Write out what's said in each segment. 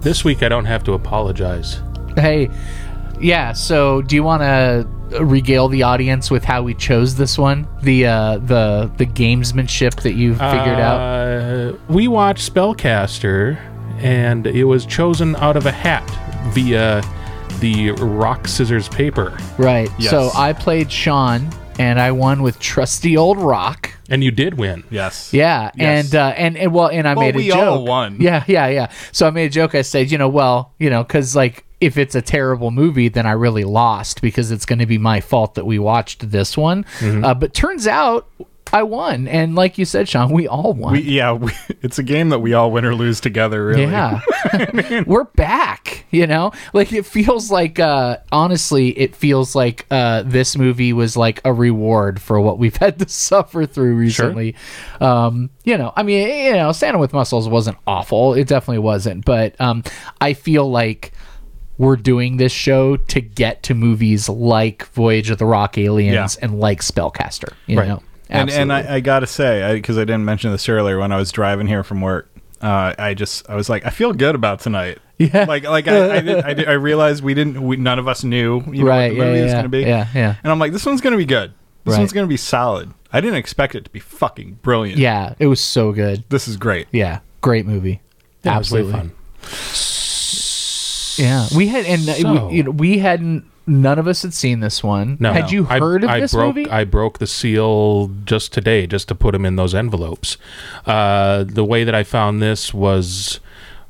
This week I don't have to apologize. Hey, yeah. So, do you want to regale the audience with how we chose this one? The uh, the the gamesmanship that you figured out. Uh, we watched Spellcaster, and it was chosen out of a hat via the rock scissors paper, Right. Yes. So I played Sean, and I won with trusty old Rock. And you did win. Yes. Yeah, Yes. and uh, and and well, and I Well, made a we joke. all won. Yeah, yeah, yeah. So I made a joke. I said, you know, well, you know, because like if it's a terrible movie, then I really lost because it's going to be my fault that we watched this one. Mm-hmm. Uh, but turns out I won, and like you said, Sean, we all won. We, yeah, we, it's a game that we all win or lose together. Really. Yeah. We're back, you know? Like it feels like uh honestly, it feels like uh this movie was like a reward for what we've had to suffer through recently. Um, you know, I mean, you know, Santa with Muscles wasn't awful. It definitely wasn't, but um I feel like we're doing this show to get to movies like Voyage of the Rock Aliens Yeah. and like Spellcaster, you Right. know. And, and I, I gotta say, because I, didn't mention this earlier, when I was driving here from work, uh, I just I was like, I feel good about tonight. Yeah. Like like I I, did, I, did, I realized we didn't we, none of us knew you know, Right, what the yeah, was yeah, gonna be. yeah, yeah. And I'm like, this one's gonna be good. This Right. one's gonna be solid. I didn't expect it to be fucking brilliant. yeah, it was so good. This is great. Yeah, great movie. Yeah, it was way Absolutely. fun. Yeah, we had and So- we, you know, we hadn't. None of us had seen this one. No, had you I- heard of I this broke, movie? I broke the seal just today, just to put them in those envelopes. Uh, the way that I found this was,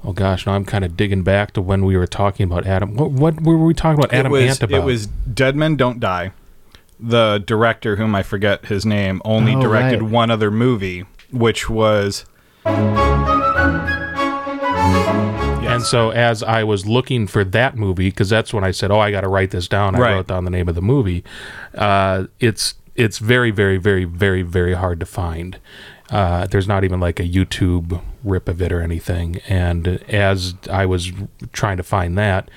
oh gosh, now I'm kind of digging back to when we were talking about Adam. What, what were we talking about? Adam it was Ant about? it was Dead Men Don't Die. The director, whom I forget his name, only Oh, directed right. one other movie, which was And so as I was looking for that movie, because that's when I said, "Oh, I got to write this down," I Right. wrote down the name of the movie. Uh, it's it's very, very, very, very, very hard to find. Uh, there's not even like a YouTube rip of it or anything. And as I was trying to find that,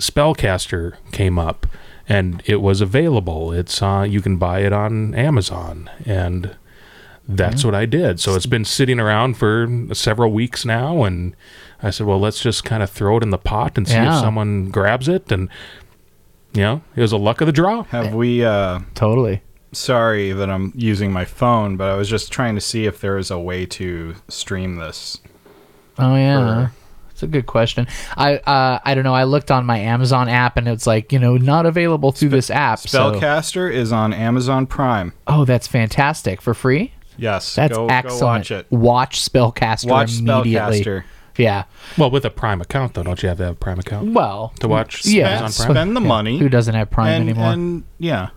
Spellcaster came up, and it was available. It's uh, you can buy it on Amazon, and that's what I did. So it's been sitting around for several weeks now, and I said, well, let's just kind of throw it in the pot and see Yeah. if someone grabs it. And you know, it was a luck of the draw. have we uh totally. sorry that I'm using my phone, but I was just trying to see if there is a way to stream this. Oh yeah, Or- that's a good question. I uh, I don't know. I looked on my Amazon app and it's like you know not available through this app. So Spellcaster is on Amazon Prime. oh, that's fantastic for free. Yes, That's go, excellent. Go watch it. Watch Spellcaster Watch immediately. Spellcaster. Yeah. Well, with a Prime account, though, don't you have to have a Prime account Well, to watch? yeah. Amazon Prime? Spend the money. who doesn't have Prime and, anymore? and yeah,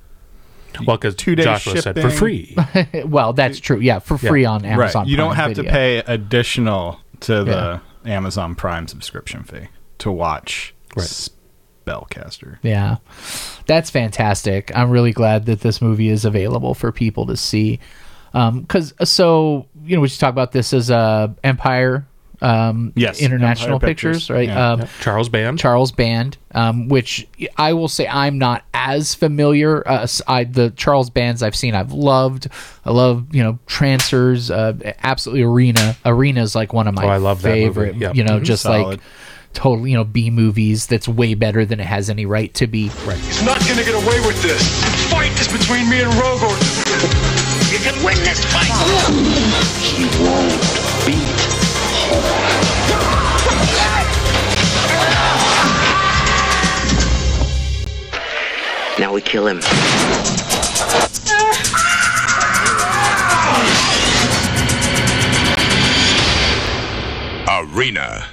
Well, because Two-day Joshua said for free. well, that's true. Yeah, for free on Amazon. right. You don't Prime have to pay additional to the Amazon Prime subscription fee to watch Right. Spellcaster. Yeah, that's fantastic. I'm really glad that this movie is available for people to see. Um, because uh, so you know, we should talk about this as a Empire, um, Yes, International Empire Pictures, Pictures, right? yeah. Um, Charles Band. Charles Band, um, which I will say I'm not as familiar. Uh, s- I, the Charles Bands I've seen, I've loved. I love you know Trancers, uh, absolutely Arena. Arena is like one of my Oh, I love that movie. favorite. Yeah. You know, Mhm. just Solid. like total you know B movies. That's way better than it has any right to be. Right. He's not gonna get away with this. The fight is between me and Rogor. You can win this fight. He won't beat Now we kill him. Arena.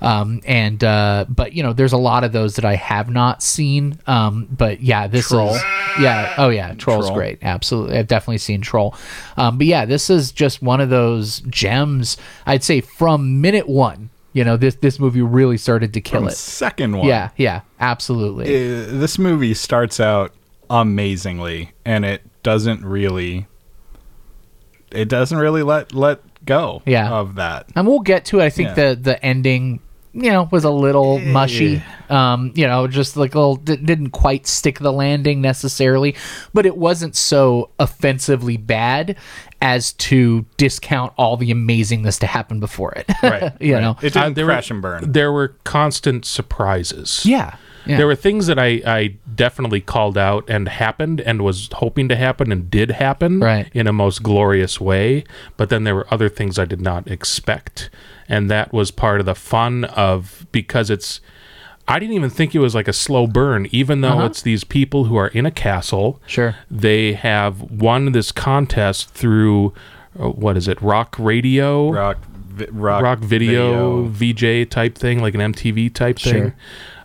um and uh but you know there's a lot of those that i have not seen um but yeah this Troll. is yeah oh yeah troll's Troll. great absolutely i've definitely seen troll um but yeah this is just one of those gems i'd say from minute one you know this this movie really started to kill From it second one. yeah yeah absolutely Uh, this movie starts out amazingly and it doesn't really it doesn't really let let go Yeah. of that. and we'll get to it. I think Yeah. the the ending, you know, was a little mushy. Um, you know, just like a little didn't quite stick the landing necessarily, but it wasn't so offensively bad as to discount all the amazingness to happen before it. Right, you know. It Uh, didn't there crash were, and burn. There were constant surprises. Yeah. Yeah. There were things that I, I definitely called out and happened and was hoping to happen and did happen Right. in a most glorious way. But then there were other things I did not expect. And that was part of the fun of because it's I didn't even think it was like a slow burn, even though Uh-huh. it's these people who are in a castle. Sure. They have won this contest through uh, what is it, rock radio? rock, vi- rock, rock video, VJ type thing, like an MTV type Sure. thing,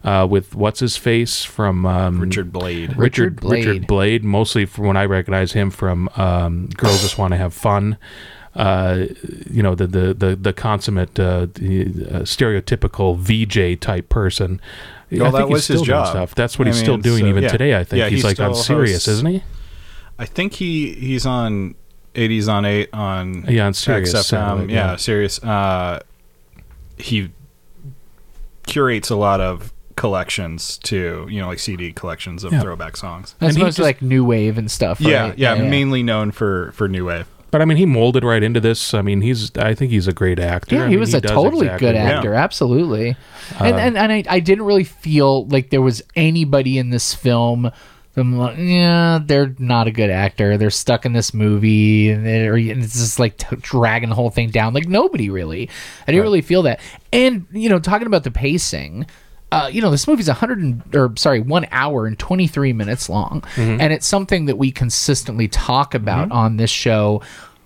uh, with what's his face from um, Richard Blade. Richard Richard Blade. Richard Blade, mostly from when I recognize him from um, Girls Just Want to Have Fun. Uh, you know the the the, the consummate uh, the, uh, stereotypical VJ type person. Well, I that think was he's still his doing job. stuff. That's what I he's still doing so, even yeah. today. I think Yeah, he's he like on still Sirius, hosts- isn't he? I think he he's on 80s on 8 on Yeah, on Sirius XFM. yeah, yeah. Sirius. Uh, he curates a lot of collections too, you know, like CD collections of Yeah. throwback songs. As and he mostly just- like new wave and stuff. Yeah, right? yeah, mainly known for for new wave. But I mean, he molded right into this. I mean, he's. I think he's a great actor. Yeah, I he mean, was a totally exactly good actor, absolutely. and uh, and, and I, I didn't really feel like there was anybody in this film. I'm like, yeah, they're not a good actor. They're stuck in this movie, and, and it's just like t- dragging the whole thing down. Like nobody really. I didn't really feel that. And you know, talking about the pacing. Uh, you know, this movie's a hundred and, or sorry, one hour and twenty three minutes long, and it's something that we consistently talk about on this show.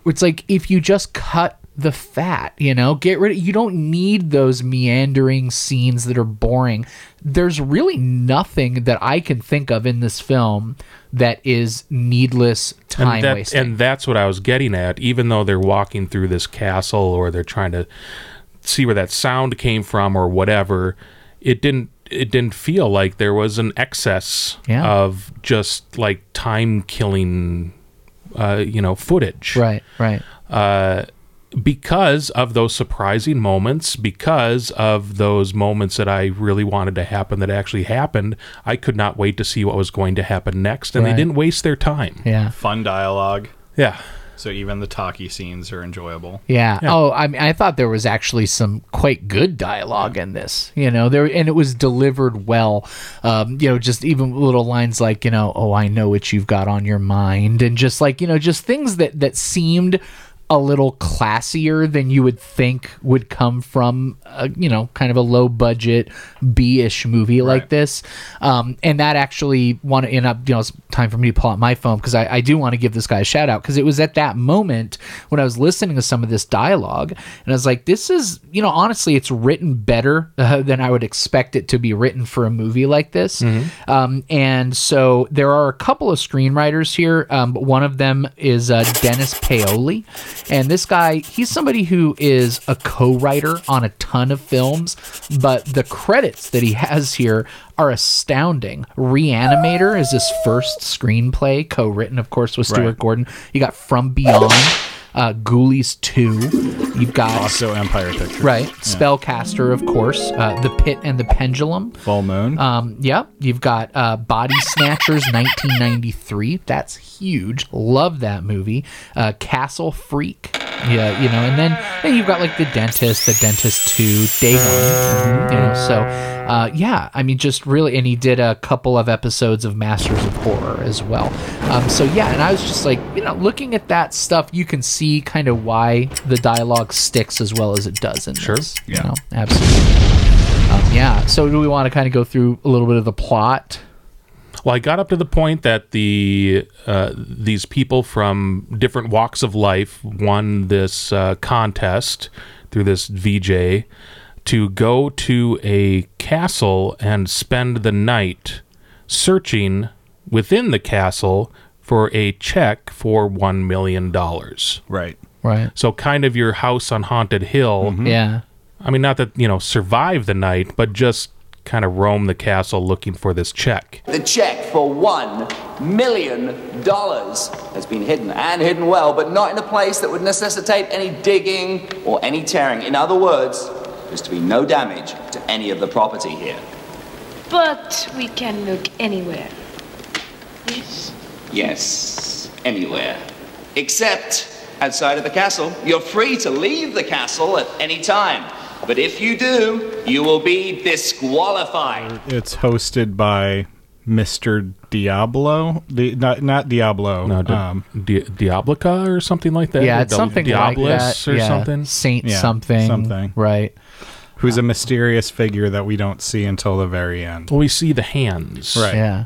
It's like if you just cut the fat, you know, get rid of. You don't need those meandering scenes that are boring. There's really nothing that I can think of in this film that is needless time and, that, wasting. and that's what I was getting at. Even though they're walking through this castle or they're trying to see where that sound came from or whatever, it didn't. It didn't feel like there was an excess Yeah. of just like time killing, uh, you know, footage. right, right. uh, because of those surprising moments, because of those moments that I really wanted to happen that actually happened, I could not wait to see what was going to happen next, and Right. they didn't waste their time. Yeah. Fun dialogue. Yeah, So even the talkie scenes are enjoyable. Yeah. Oh, I mean, I thought there was actually some quite good dialogue in this. You know, there and it was delivered well. Um, you know, just even little lines like, you know, "Oh, I know what you've got on your mind," and just like, you know, just things that that seemed a little classier than you would think would come from, a, you know, kind of a low budget B-ish movie like Right. this. Um, and that actually want to end up, you know, it's time for me to pull out my phone because I, I do want to give this guy a shout out because it was at that moment when I was listening to some of this dialogue and I was like, this is, you know, honestly, it's written better uh, than I would expect it to be written for a movie like this. Um, and so there are a couple of screenwriters here, um, but one of them is uh, Dennis Paoli. And this guy, he's somebody who is a co writer on a ton of films, but the credits that he has here are astounding. Reanimator is his first screenplay, co written, of course, with Stuart Right. Gordon. You got From Beyond, uh, Ghoulies 2. You've got. Also Empire Pictures. Right, Spellcaster, of course, uh, The Pit and the Pendulum. Full Moon. Um, yep, you've got uh, Body Snatchers, 1993. That's huge. Love that movie. Uh, Castle Freak. Yeah, you know, and then then you've got like The Dentist, The Dentist Two, Day One. You know, so uh, yeah, I mean, just really, and he did a couple of episodes of Masters of Horror as well. Um, so yeah, and I was just like, you know, looking at that stuff, you can see kind of why the dialogue sticks as well as it does in Sure. this. You Yeah. know, absolutely. Um, yeah. So do we want to kind of go through a little bit of the plot? Well, I got up to the point that the uh, these people from different walks of life won this uh, contest through this VJ to go to a castle and spend the night searching within the castle for a check for one million dollars. right. Right. So, kind of your house on haunted hill. Yeah. I mean, not that you know survive the night, but just kind of roam the castle looking for this check. The check for one million dollars has been hidden and hidden well, but not in a place that would necessitate any digging or any tearing. In other words, there's to be no damage to any of the property here. But we can look anywhere. Yes. Yes, anywhere. Except outside of the castle. You're free to leave the castle at any time. But if you do, you will be disqualified. It's hosted by Mr. Diablo. The not not Diablo. No, Di- um, Di- Diablica or something like that. yeah, Or it's Di- something like Diabolus that. or yeah. something. Saint Yeah, something. something. Right. who's a mysterious figure that we don't see until the very end. Well, we see the hands Right. Yeah.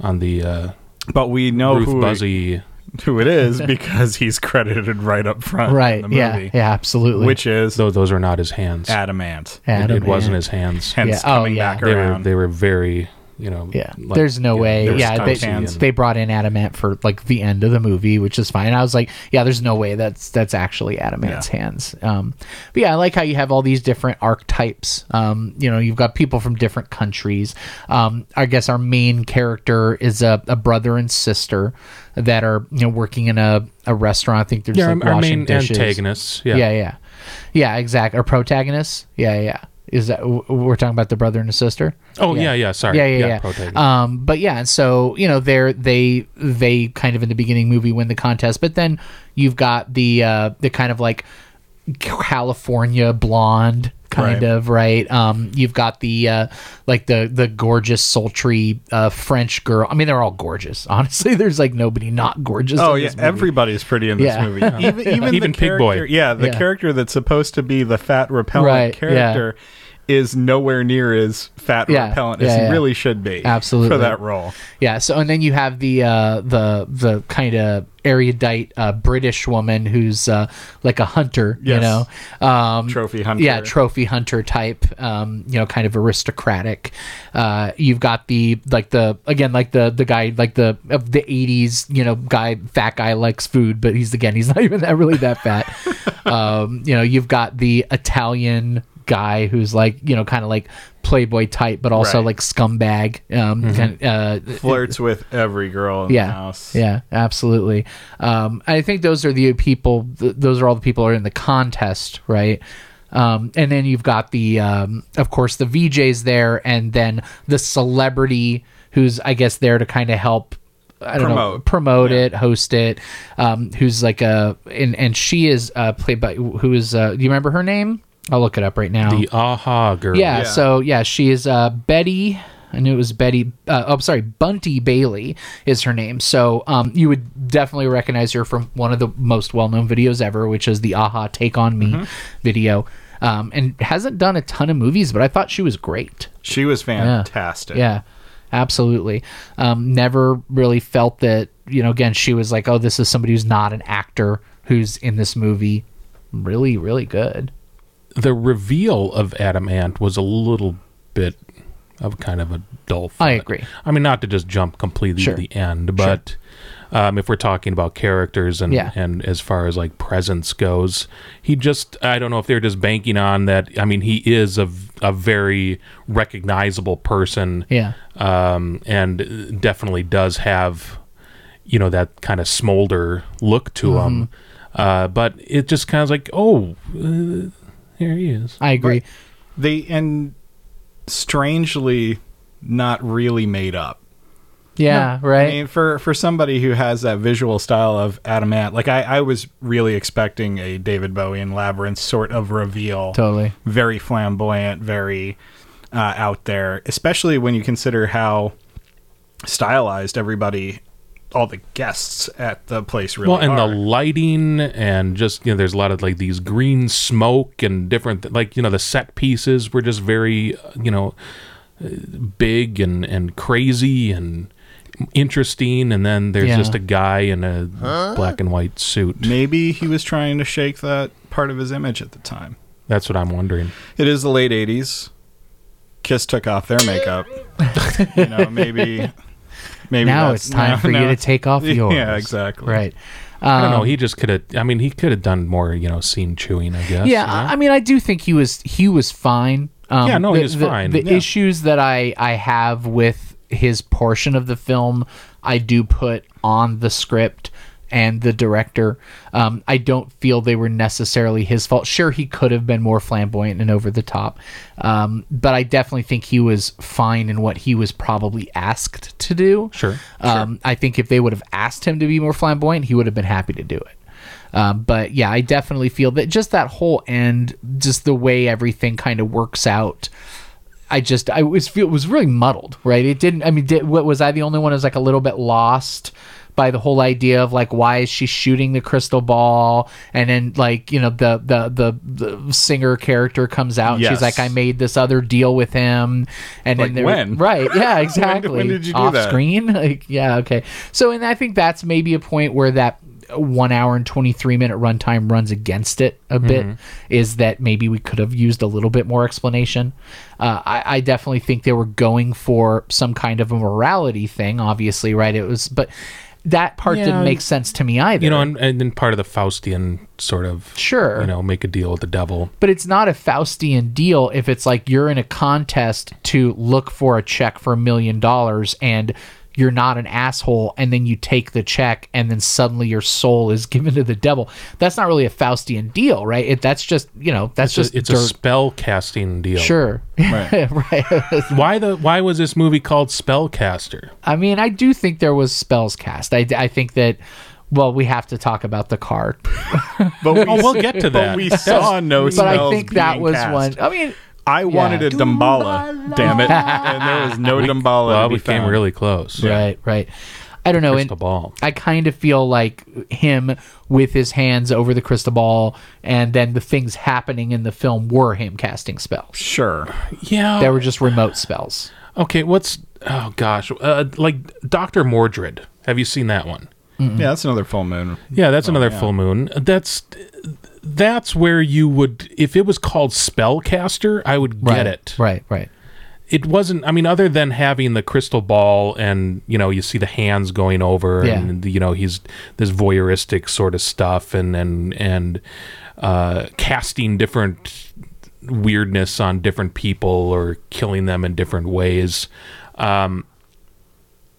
on the uh, But we know Ruth who Buzzy. who it is because he's credited right up front Right. in the Yeah. movie. Yeah. Absolutely. Which is Though those are not his hands. Adam Ant. It- it, wasn't his hands. Hence Yeah. Oh, coming yeah. back They were around. they were very you know. Yeah, like, there's no know, way. they Yeah, they, they brought in Adam Ant for like the end of the movie, which is fine. I was like, yeah, there's no way that's that's actually Adam Ant's Yeah. hands. Um, but yeah, I like how you have all these different archetypes. Um, you know, you've got people from different countries. Um, I guess our main character is a, a brother and sister that are you know working in a, a restaurant. I think they're yeah, like our washing main dishes. antagonists. Yeah. Yeah, yeah, yeah, exactly. Or protagonists. Yeah, yeah. Is that we're talking about the brother and the sister? Oh yeah, yeah. sorry. Yeah, yeah, yeah. protagonist. Um, but yeah, and so you know, they're they they kind of in the beginning movie win the contest, but then you've got the uh, the kind of like California blonde kind Right. of right. Um, you've got the uh, like the the gorgeous sultry uh, French girl. I mean, they're all gorgeous. Honestly, there's like nobody not gorgeous. Oh yeah, everybody's pretty in this Yeah. movie. Even even, Even the Pig Boy. Yeah, the Yeah. character that's supposed to be the fat repellent Right, yeah. Is nowhere near as fat Yeah, repellent as yeah, he yeah. really should be. Absolutely. for that role. Yeah. So and then you have the uh, the the kind of erudite uh, British woman who's uh, like a hunter. You know, um, Trophy hunter. Yeah, trophy hunter type. Um, you know, kind of aristocratic. Uh, you've got the like the again like the the guy like the of the '80s. You know, guy fat guy likes food, but he's again he's not even that really that fat. um, you know, you've got the Italian guy who's like you know kind of like playboy type but also Right. like scumbag um kind uh Flirts with every girl in yeah, the house. Yeah, absolutely. Um, I think those are the people. Th- those are all the people who are in the contest, right? Um, and then you've got the, um, of course, the VJs there, and then the celebrity who's, I guess, there to kind of help. I don't know, Promote. promote it, host it. Um, who's like a, and and she is uh, played by who is? Uh, do you remember her name? I'll look it up right now. the aha girl. Yeah, Yeah. so yeah, she is uh, Betty. I knew it was Betty. Uh, oh, sorry, Bunty Bailey is her name. So um, you would definitely recognize her from one of the most well-known videos ever, which is the Aha Take on Me Mm-hmm. video. Um, and hasn't done a ton of movies, but I thought she was great. She was fantastic. Yeah, absolutely. Um, never really felt that, you know, again, she was like, oh, this is somebody who's not an actor who's in this movie. Really, really good. The reveal of Adam Ant was a little bit of kind of a dull. I agree. I mean, not to just jump completely Sure. to the end, but um, if we're talking about characters and Yeah. and as far as like presence goes, he just I don't know if they're just banking on that. I mean, he is a a very recognizable person. Yeah. um, and definitely does have you know that kind of smolder look to him. Mm-hmm. Uh, but it just kind of like, oh, uh, here he is. I agree. They and strangely not really made up. Yeah, right. I mean, for for somebody who has that visual style of Adam Ant, like I, I was really expecting a David Bowie and Labyrinth sort of reveal. Totally. Very flamboyant, very uh, out there, especially when you consider how stylized everybody, all the guests at the place really well, and are. the lighting and just you know, there's a lot of like these green smoke and different like you know the set pieces were just very uh, you know uh, big and and crazy and interesting and then there's Yeah. just a guy in a black and white suit Maybe he was trying to shake that part of his image at the time. that's what i'm wondering It is the late '80s. Kiss took off their makeup. you know, maybe. Maybe now it's time for you to take off yours. Yeah, exactly. Right. i don't know Um, he just could have i mean he could have done more you know scene chewing i guess yeah, you know? I I mean, I do think he was he was fine. Um, Yeah, no, the, he was the- fine. The Yeah. issues that I I have with his portion of the film, I do put on the script and the director. Um, I don't feel they were necessarily his fault. Sure, he could have been more flamboyant and over the top, um, but I definitely think he was fine in what he was probably asked to do. Sure, Um, I think if they would have asked him to be more flamboyant, he would have been happy to do it. Um, but yeah, I definitely feel that just that whole end, just the way everything kind of works out. I just I was feel it was really muddled, right? It didn't. I mean, did, what was I the only one who was like a little bit lost by the whole idea of like why is she shooting the crystal ball? And then like you know the the the, the singer character comes out and she's like I made this other deal with him, and Like then when? right? Yeah, exactly. when did you do Off that? screen? Like yeah, okay. So and I think that's maybe a point where that one hour and 23 minute runtime runs against it a bit Mm-hmm. is that maybe we could have used a little bit more explanation uh, I, I definitely think they were going for some kind of a morality thing obviously right it was but that part Yeah. didn't make sense to me either You know, and, and then part of the Faustian sort of, Sure. you know, make a deal with the devil. but it's not a Faustian deal if it's like you're in a contest to look for a check for a million dollars and you're not an asshole and then you take the check and then suddenly your soul is given to the devil. That's not really a Faustian deal, right? It, that's just, you know, that's It's, just a, it's a spell casting deal. Sure. Right. right. Why the why was this movie called Spellcaster? I mean, I do think there was spells cast. I, I think that well, we have to talk about the card. But we, Oh, we'll get to but that. we saw no but I think that was cast. one. I mean, I wanted a Dumbala, damn it, and there was no Dumbala Well, to be we came found. really close. right, right. I don't know. Crystal and ball. I kind of feel like him with his hands over the crystal ball, and then the things happening in the film were him casting spells. Sure. Yeah. They were just remote spells. Okay, what's oh gosh, uh, like Doctor Mordrid. Have you seen that one? Yeah, that's another full moon. Yeah, that's another full moon. That's that's where you would if it was called Spellcaster, I would get right, it. Right, right. It wasn't. I mean, other than having the crystal ball and you know you see the hands going over Yeah. and you know he's this voyeuristic sort of stuff and and and uh, casting different weirdness on different people or killing them in different ways. Um,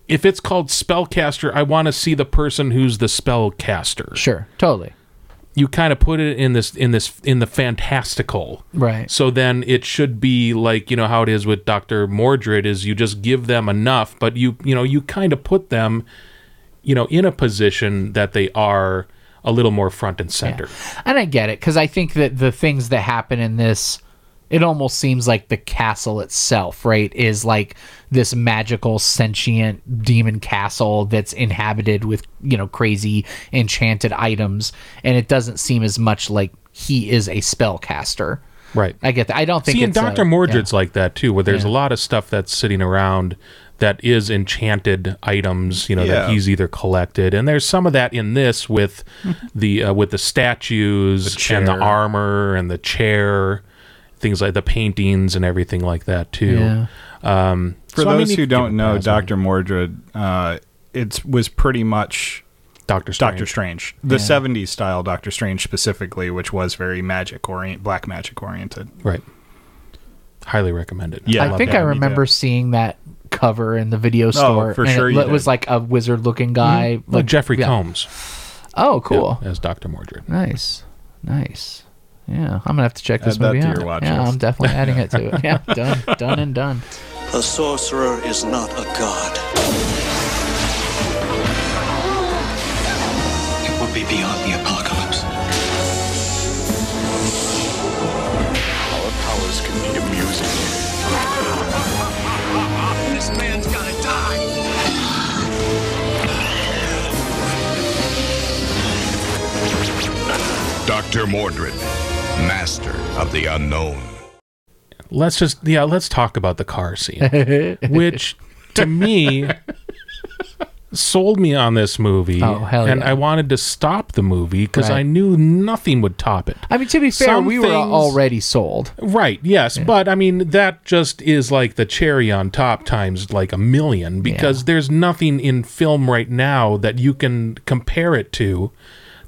if it's called spellcaster, I want to see the person who's the spellcaster. Sure, totally. You kind of put it in this in this in the fantastical. Right. So then it should be like, you know, how it is with Dr. Mordrid is you just give them enough, but you you know, you kind of put them, you know, in a position that they are a little more front and center. And I get it because I think that the things that happen in this, it almost seems like the castle itself, right, is like this magical sentient demon castle that's inhabited with you know crazy enchanted items, and it doesn't seem as much like he is a spellcaster. Right. I get that. I don't think See, and it's a- Dr. Mordrid's like that too, where there's Yeah. a lot of stuff that's sitting around that is enchanted items, you know, Yeah. that he's either collected, and there's some of that in this with the uh, with the statues The and the armor and the chair, things like the paintings and everything like that too. Yeah. Um, For so, I mean, those who don't know, Doctor Mordrid, uh, it was pretty much Doctor Strange. Doctor Strange, the '70s style Doctor Strange specifically, which was very magic orient, black magic oriented. right? Highly recommended. Yeah. I love think that. I remember too. seeing that cover in the video store. Oh, for and sure It, you li- was like a wizard-looking guy, Like Jeffrey yeah. Combs Oh, cool. as Doctor Mordrid. Nice, nice. Yeah, I'm gonna have to check this Add that movie to out. your watch yeah, list. I'm definitely adding it to it. Yeah, done, done, and done. A sorcerer is not a god. It would be beyond the apocalypse. Our powers can be amusing. This man's gotta die. Dr. Mordrid, master of the unknown. let's just yeah let's talk about the car scene which to me sold me on this movie Oh, hell and yeah. i wanted to stop the movie because i knew nothing would top it I mean, to be fair, Some we were already sold. right yes but i mean that just is like the cherry on top times like a million because Yeah. there's nothing in film right now that you can compare it to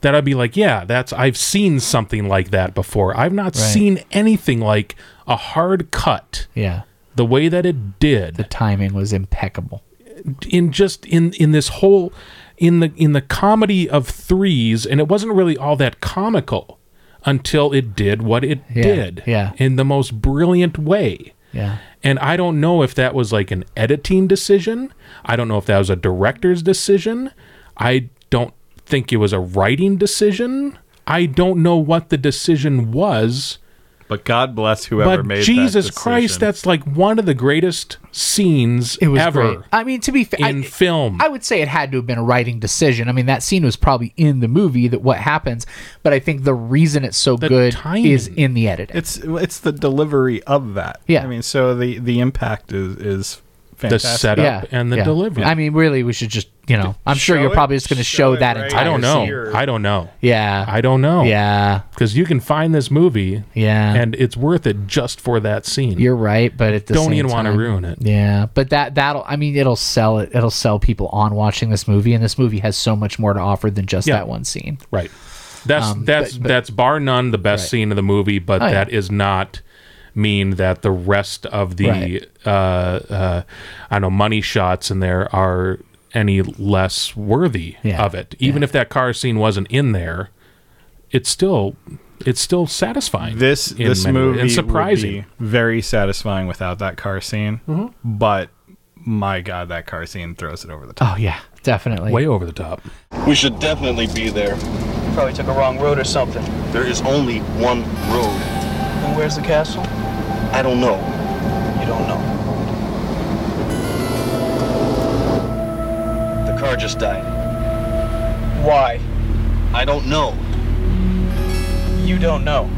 that i'd be like yeah that's i've seen something like that before. I've not seen anything like a hard cut Yeah, the way that it did the timing was impeccable. in just in in this whole in the in the comedy of threes and it wasn't really all that comical until it did what it Yeah, did yeah. in the most brilliant way. Yeah, and i don't know if that was like an editing decision. I don't know if that was a director's decision. I think it was a writing decision. I don't know what the decision was. But God bless whoever but made that Jesus Christ, that's like one of the greatest scenes It was ever great. I mean, to be fair, in I, film. I would say it had to have been a writing decision. I mean, that scene was probably in the movie that what happens, but I think the reason it's so The good timing. is in the editing. It's it's the delivery of that. Yeah. I mean, so the the impact is is the setup yeah, and the yeah. delivery. I mean, really, we should just you know, I'm sure Show you're it- probably just going to show show it that right entire. I don't know. scene. I don't know. Yeah, I don't know. yeah, Because you can find this movie yeah. and it's worth it just for that scene. you're right, but at the don't same even want to time- ruin it. Yeah, but that that'll I mean it'll sell it it'll sell people on watching this movie and this movie has so much more to offer than just Yeah. that one scene. Right. That's Um, that's but- but- that's bar none the best Right. scene of the movie, but Oh, yeah. that is not mean that the rest of the Right. uh, uh, I don't know money shots in there are any less worthy Yeah. of it. Even Yeah. if that car scene wasn't in there, it's still it's still satisfying. This this many movie and surprising. would be very satisfying without that car scene. Mm-hmm. But my God, that car scene throws it over the top. Oh yeah, definitely. way over the top. We should definitely be there. Probably took a wrong road or something. There is only one road. And where's the castle? I don't know. You don't know. Car just died. Why? I don't know. You don't know.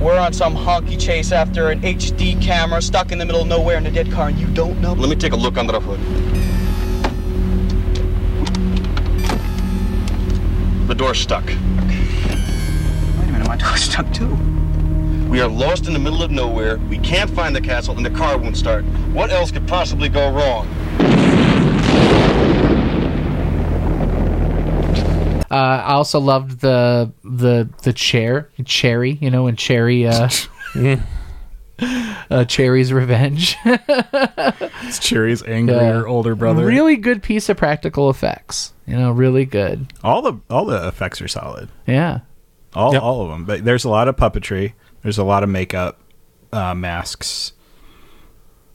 We're on some honky chase after an HD camera stuck in the middle of nowhere in a dead car and you don't know? Let me take a look under the hood. The door's stuck. Wait a minute, my door's stuck too. We are lost in the middle of nowhere. We can't find the castle, and the car won't start. What else could possibly go wrong? Uh, I also loved the the the chair Cherry, you know, when Cherry uh, uh Cherry's revenge. It's Cherry's angrier Yeah. older brother. really good piece of practical effects. You know, really good. All the all the effects are solid. Yeah. All Yep. all of them. But there's a lot of puppetry. There's a lot of makeup, uh, masks.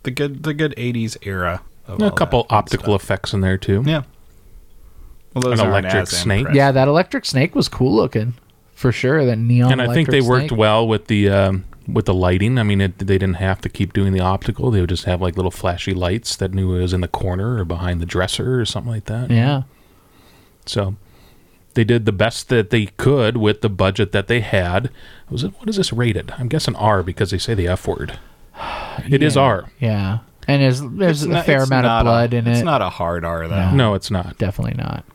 The good the good '80s era. Of A couple optical stuff. effects in there too. Yeah. Well, those An electric as snake. impressive. Yeah, that electric snake was cool looking. For sure, that neon and I think they electric worked snake. well with the um, with the lighting. I mean, it, they didn't have to keep doing the optical; they would just have like little flashy lights that knew it was in the corner or behind the dresser or something like that. Yeah. So they did the best that they could with the budget that they had. Was it what is this rated? I'm guessing R because they say the F word. It is Yeah. R. Yeah. And there's there's It's a not- fair amount of blood a, in It's it. It's not a hard R though. No. No, it's not. definitely not.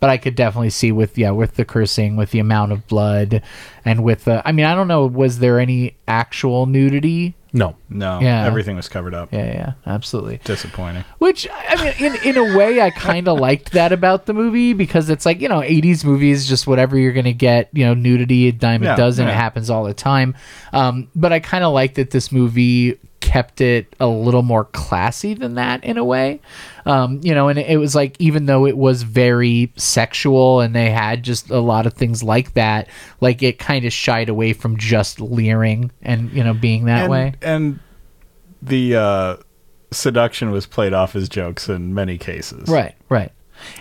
But I could definitely see with yeah with the cursing, with the amount of blood, and with the I mean I don't know was there any actual nudity? No. No. Yeah. Everything was covered up. Yeah, yeah, absolutely. Disappointing. Which I mean, in in a way, I kind of liked that about the movie because it's like you know, '80s movies, just whatever you're gonna get, you know, nudity a dime Yeah, a dozen. It yeah. happens all the time. Um, but I kind of like that this movie kept it a little more classy than that in a way. Um, you know, and it, it was like even though it was very sexual and they had just a lot of things like that, like it kind of shied away from just leering and you know being that and, way. And the uh, seduction was played off as jokes in many cases. Right, right.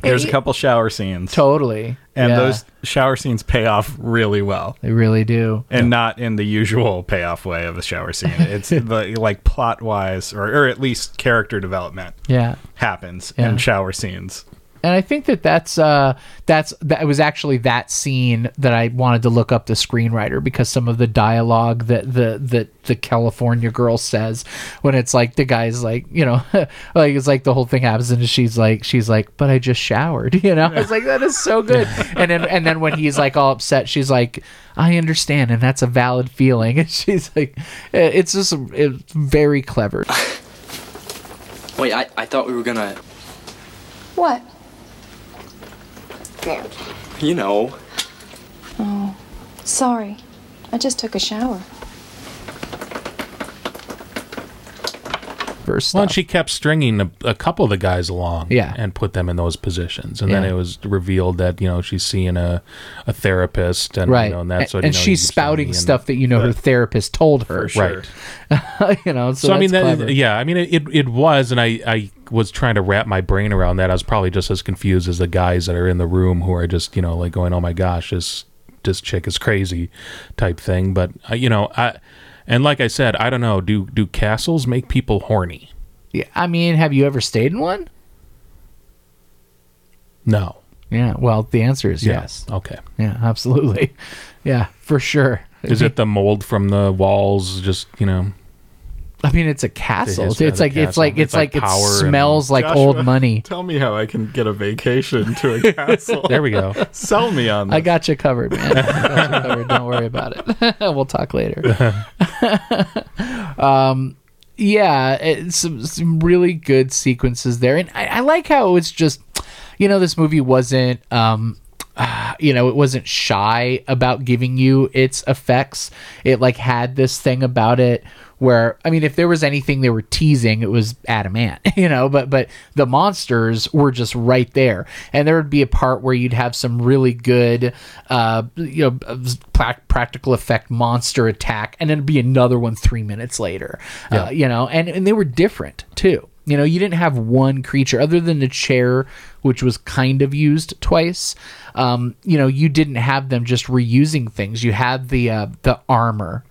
There's And a couple shower scenes. Totally. And yeah. those shower scenes pay off really well. They really do. And not in the usual payoff way of a shower scene. It's the, like plot wise, or, or at least character development Yeah. happens Yeah. in shower scenes. And I think that that's uh that's that was actually that scene that I wanted to look up the screenwriter because some of the dialogue that the that the California girl says when it's like the guy's like you know like it's like the whole thing happens and she's like she's like but I just showered you know? It's like that is so good. And then and then when he's like all upset she's like I understand and that's a valid feeling. And she's like eh, it's just it's very clever. Wait, I, I thought we were gonna, What? You know. Oh, sorry. I just took a shower. first Well, and she kept stringing a, a couple of the guys along, Yeah. and put them in those positions, and then Yeah. it was revealed that you know she's seeing a, a therapist, and right you know, and that's and, what and you know, she's you showed me, spouting and- stuff that you know her therapist told her For sure. Right. you know so, So, I mean, that's that, clever. yeah, I mean, it, it, it was, and I, I was trying to wrap my brain around that, I was probably just as confused as the guys that are in the room who are just you know like going, "Oh my gosh, this this chick is crazy," type thing. But uh, you know, I and like I said, I don't know. Do do castles make people horny? Yeah, I mean, have you ever stayed in one? No. Yeah. Well, the answer is Yeah. yes. Okay. Yeah, absolutely. Yeah, for sure. Is it the mold from the walls? Just you know, I mean, it's a castle. It's of the like it's like it's It's like like, it power and- smells like Joshua, old money. Tell me how I can get a vacation to a castle. there we go. Sell me on this. I got you covered, man. I got you covered. Don't worry about it. we'll talk later. um, yeah, it's some, some really good sequences there, and I, I like how it's just, you know, this movie wasn't, um, uh, you know, it wasn't shy about giving you its effects. It like had this thing about it where I mean, if there was anything they were teasing, it was Adam Ant, you know. But but the monsters were just right there, and there would be a part where you'd have some really good, uh, you know, pra- practical effect monster attack, and then it'd be another one three minutes later, uh, you know, and and they were different too. You know, you didn't have one creature other than the chair, which was kind of used twice. Um, you know, you didn't have them just reusing things. You had the uh, the armor,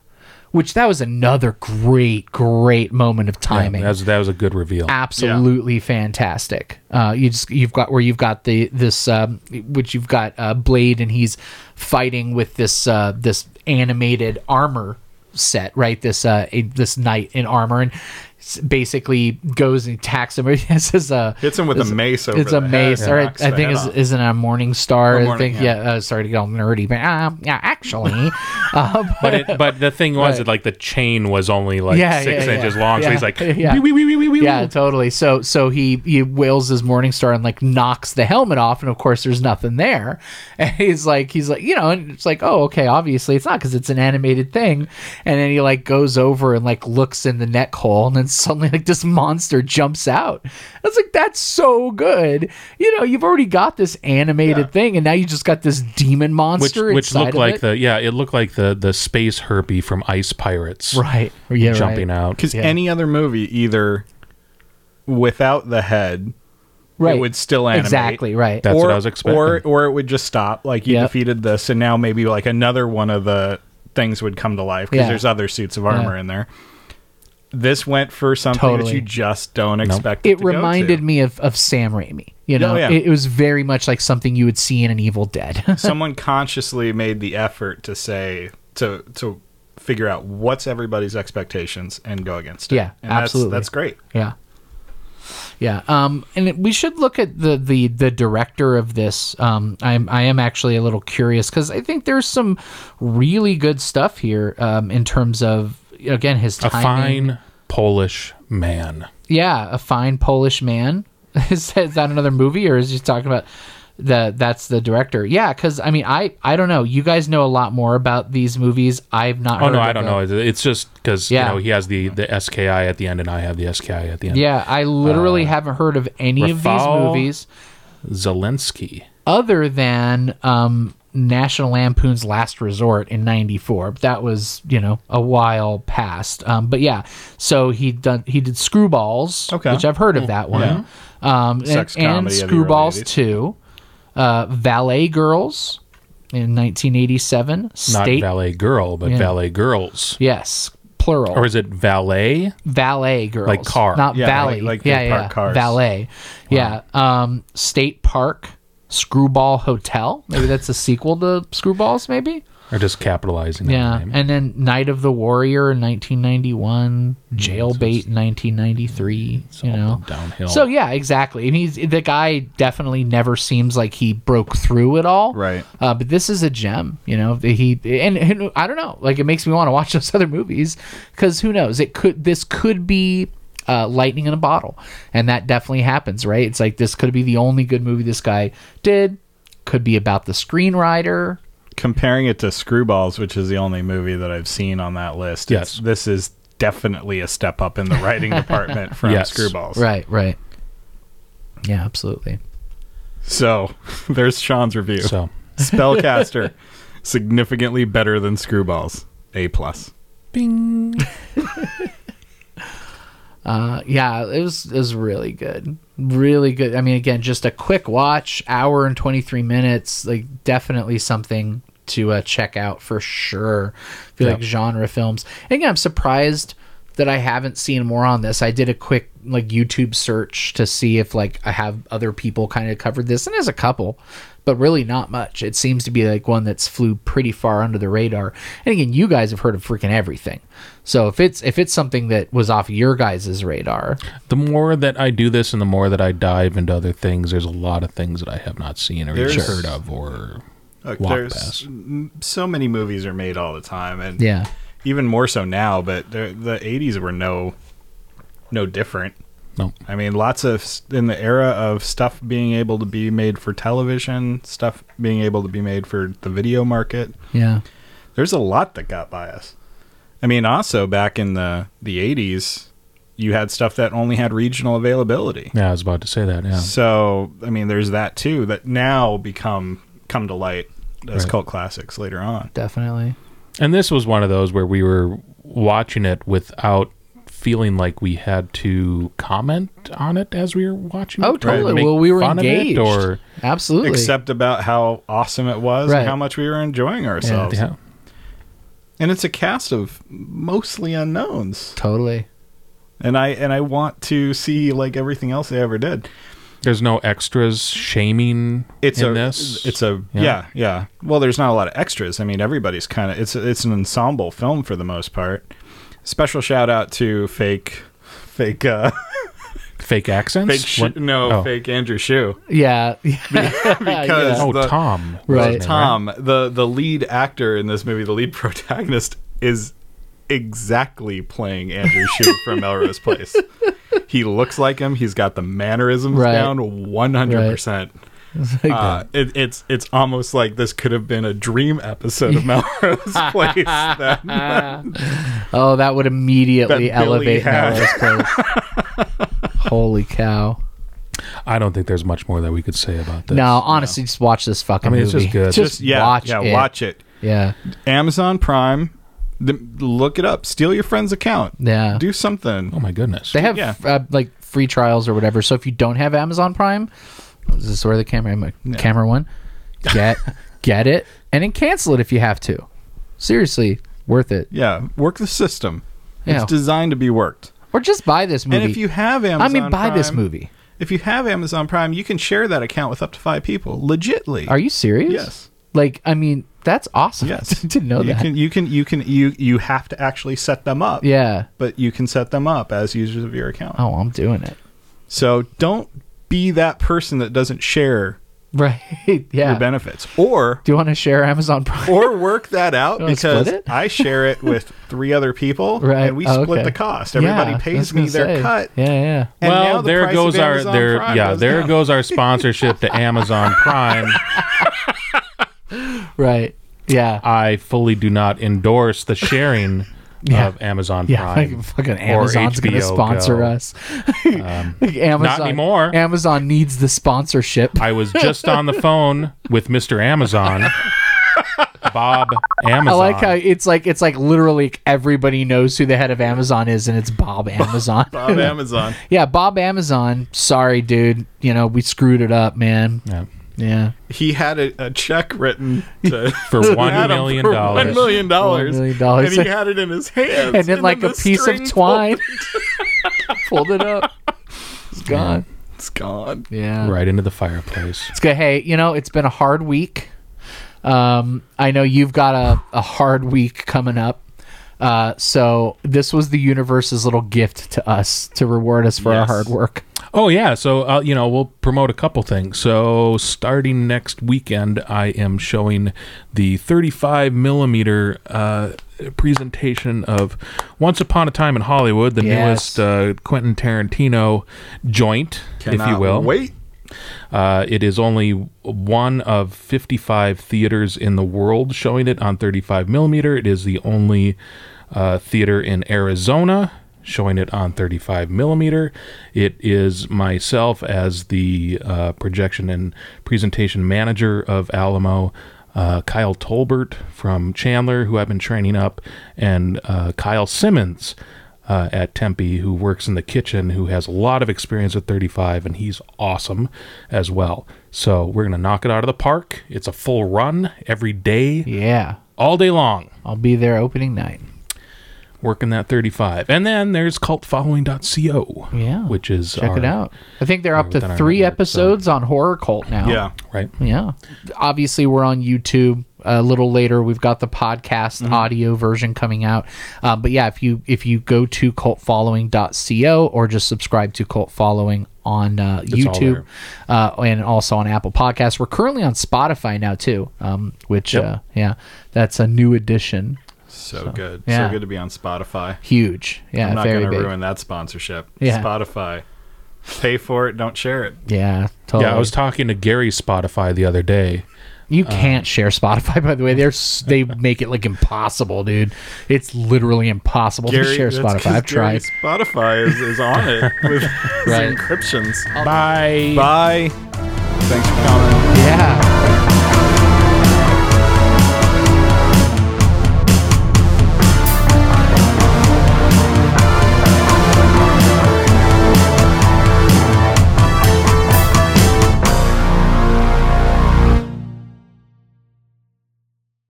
which that was another great, great moment of Yeah, timing that was that was a good reveal. absolutely fantastic. Uh, you just you've got where you've got the this um, which you've got uh, Blade and he's fighting with this uh, this animated armor set, right? This uh, a, this knight in armor and s- basically goes and attacks him. This is a Hits him with a mace over It's the a mace, and or I, I think head is isn't it a Morning Star. Or I think yeah. yeah. uh, sorry to get all nerdy, but uh, yeah, actually, uh, But it, but the thing was, Right. that like the chain was only like Yeah, six yeah, inches yeah. long, so he's like, yeah. "Wee, wee, wee, wee, wee, wee, yeah, totally. So so he he wails his morning star and like knocks the helmet off, and of course there's nothing there. And he's like he's like you know, and it's like oh okay, obviously it's not because it's an animated thing. And then he like goes over and like looks in the neck hole, and then suddenly like this monster jumps out. I was like that's so good. You know, you've already got this animated thing, and now you just got this demon which monster which inside looked of like it. the yeah, it looked like the the space herpy from Ice Pirates, right. Yeah, jumping right. out. Because Yeah. any other movie, either without the head, Right. it would still animate. Exactly right. That's or, what I was expecting. Or, or it would just stop. Like you Yep. defeated this, and now maybe like another one of the things would come to life because Yeah. there's other suits of armor Yeah. in there. This went for something Totally. that you just don't expect. It, it to go to. reminded me of, of Sam Raimi. You know, Oh, yeah. it, it was very much like something you would see in an Evil Dead. Someone consciously made the effort to say to to figure out what's everybody's expectations and go against it. Yeah, and absolutely. That's, that's great. yeah, yeah. Um, and we should look at the the the director of this. Um, I'm I am actually a little curious because I think there's some really good stuff here. Um, in terms of again his a fine Polish man. yeah, a fine Polish man. is, that another movie, or is he talking about the? That's the director. Yeah, because I mean, I I don't know. You guys know a lot more about these movies. I've not. Oh no, I don't them. know. It's- just because Yeah. you know he has the the SKI at the end, and I have the SKI at the end. Yeah, I literally Uh, haven't heard of any of these movies Zielinski. other than um, National Lampoon's Last Resort in '94. That was you know a while past. Um, but yeah, so he done he did Screwballs, Okay. which I've heard of that one. Um, and, Sex and comedy of Screwballs 80s. two, uh, Valet Girls in 1987. Not valet girl, but Yeah. valet girls. yes, plural. Or is it valet? valet girls, Like car. not Yeah, valet. like- like they yeah, yeah, park cars. valet. Yeah, um, State Park, Screwball Hotel. Maybe that's a sequel to Screwballs. Maybe. Or just capitalizing? Yeah, that name? and then Night of the Warrior in 1991, Jailbait in 1993. You know, downhill. So yeah, exactly. And he's the guy definitely never seems like he broke through at all. Right. Uh, but this is a gem, you know. He and, and I don't know, like it makes me want to watch those other movies because who knows? It could this could be uh, lightning in a bottle, and that definitely happens, right? It's like this could be the only good movie this guy did. Could be about the screenwriter. Comparing it to Screwballs, which is the only movie that I've seen on that list. Yes. this is definitely a step up in the writing department from Yes. Screwballs. Right, right. Yeah, absolutely. So there's Sean's review. So Spellcaster, significantly better than Screwballs. A plus. Bing. Uh, yeah, it was it was really good, really good. I mean, again, just a quick watch, hour and twenty three minutes. Like definitely something to uh, check out for sure. If you Yeah. like genre films, and again, I'm surprised that I haven't seen more on this. I did a quick like YouTube search to see if like I have other people kind of covered this, and there's a couple, but really not much. It seems to be like one that's flew pretty far under the radar. And again, you guys have heard of freaking everything. So if it's if it's something that was off your guys' radar, The more that I do this and the more that I dive into other things, there's a lot of things that I have not seen or heard of or Look, walked there's past. so many movies are made all the time, and Yeah. even more so now. But the the '80s were no no different. No. I mean, lots of in the era of stuff being able to be made for television, stuff being able to be made for the video market. Yeah. There's a lot that got by us. I mean, also back in the the 80s, you had stuff that only had regional availability. Yeah, I was about to say that. Yeah. So, I mean, there's that too that now become come to light as Right. cult classics later on. definitely. And this was one of those where we were watching it without feeling like we had to comment on it as we were watching Oh, it. or totally. make Well, we were fun of it engaged. or Absolutely. Except about how awesome it was Right. and how much we were enjoying ourselves. yeah. And it's a cast of mostly unknowns. totally. And I and I want to see like everything else they ever did. There's no extras shaming It's in a this. it's a Yeah. yeah. yeah Well, there's not a lot of extras. I mean, everybody's kind of it's it's an ensemble film for the most part. Special shout out to fake fake uh fake accents. fake sh- What? no Oh. fake Andrew Shue. Yeah. because Oh, the- Tom. was Right. name, Tom, the the lead actor in this movie, the lead protagonist, is exactly playing Andrew Shue from Melrose Place. He looks like him. He's got the mannerisms Right. down one hundred percent. Uh, it, it's it's almost like this could have been a dream episode of Melrose Place. That, Oh, that would immediately That elevate had. Melrose Place. Holy cow! I don't think there's much more that we could say about this. No, honestly, just watch this fucking I mean, it's movie. just good. Just, yeah, watch yeah, it. watch it. Yeah, Amazon Prime. The, look it up. Steal your friend's account. yeah. Do something. Oh my goodness. They have Yeah. uh, like free trials or whatever. So if you don't have Amazon Prime, is this where the camera my camera one? Get get it and then cancel it if you have to. Seriously, worth it. Yeah, work the system. Yeah. It's designed to be worked. Or just buy this movie. And if you have Amazon, I mean, buy this Prime- movie. If you have Amazon Prime, you can share that account with up to five people, legitly. Are you serious? Yes. Like, I mean, that's awesome. Yes. Didn't know you that. Can, you can you can you you have to actually set them up. yeah. But you can set them up as users of your account. Oh, I'm doing it. So don't be that person that doesn't share Right. yeah. your benefits, or Do you want to share Amazon Prime? or work that out oh, because? I share it with three other people, Right. and we Oh, split okay. the cost. Everybody Yeah, pays me their say. cut. Yeah, yeah. And well, the there goes our there. Prime Yeah, goes there down. goes our sponsorship to Amazon Prime. Right. Yeah. I fully do not endorse the sharing Yeah. of Amazon Yeah, Prime. like fucking Amazon's gonna sponsor Go. us. Um, like Amazon, anymore. Amazon needs the sponsorship. I was just on the phone with Mr. Amazon, Bob Amazon. I like how it's like it's like literally everybody knows who the head of Amazon is, and it's Bob Amazon. Bob Amazon. yeah, Bob Amazon. Sorry, dude. You know we screwed it up, man. Yeah. Yeah. He had a, a check written to, For one Adam million for dollars. One million dollars. One million dollars. And he had it in his hands. And then like a the piece of twine, pulled- pulled it up. It's gone. It's gone. Yeah. right into the fireplace. It's good. Hey, you know, it's been a hard week. Um, I know you've got a, a hard week coming up. Uh, so this was the universe's little gift to us to reward us for our hard work. Oh yeah, so uh, you know we'll promote a couple things. So starting next weekend, I am showing the 35 millimeter uh, presentation of Once Upon a Time in Hollywood, the Yes. newest uh, Quentin Tarantino joint, if you will. Wait. Uh, it is only one of 55 theaters in the world showing it on 35 millimeter. It is the only uh, theater in Arizona showing it on 35 millimeter. It is myself as the uh, projection and presentation manager of Alamo. Uh, Kyle Tolbert from Chandler, who I've been training up, and uh, Kyle Simmons, uh, at Tempe who works in the kitchen who has a lot of experience with 35 and he's awesome as well. So we're going to knock it out of the park. It's a full run every day, Yeah. all day long, I'll be there opening night. working that 35. And then there's cultfollowing.co. Yeah. Which is Check our- it out. I think they're up to three network, so- episodes on Horror Cult now. Yeah. Right. Yeah. Obviously, we're on YouTube. A little later, we've got the podcast Mm-hmm. audio version coming out. Um, but yeah, if you if you go to cultfollowing.co or just subscribe to Cult Following on uh, YouTube uh, and also on Apple Podcasts, we're currently on Spotify now too. Um, which Yep. uh, yeah, that's a new addition. So, good. yeah. So good to be on Spotify. Huge. Yeah, I'm not very going to big. ruin that sponsorship. Yeah. Spotify. Pay for it, don't share it. Yeah, totally. Yeah, I was talking to Gary Spotify the other day. You Uh, can't share Spotify, by the way. They're they make it like impossible, dude. It's literally impossible to share Spotify. I've Gary tried. Spotify is, is on it with Right. encryptions. Bye. Bye. Thanks for coming. Yeah.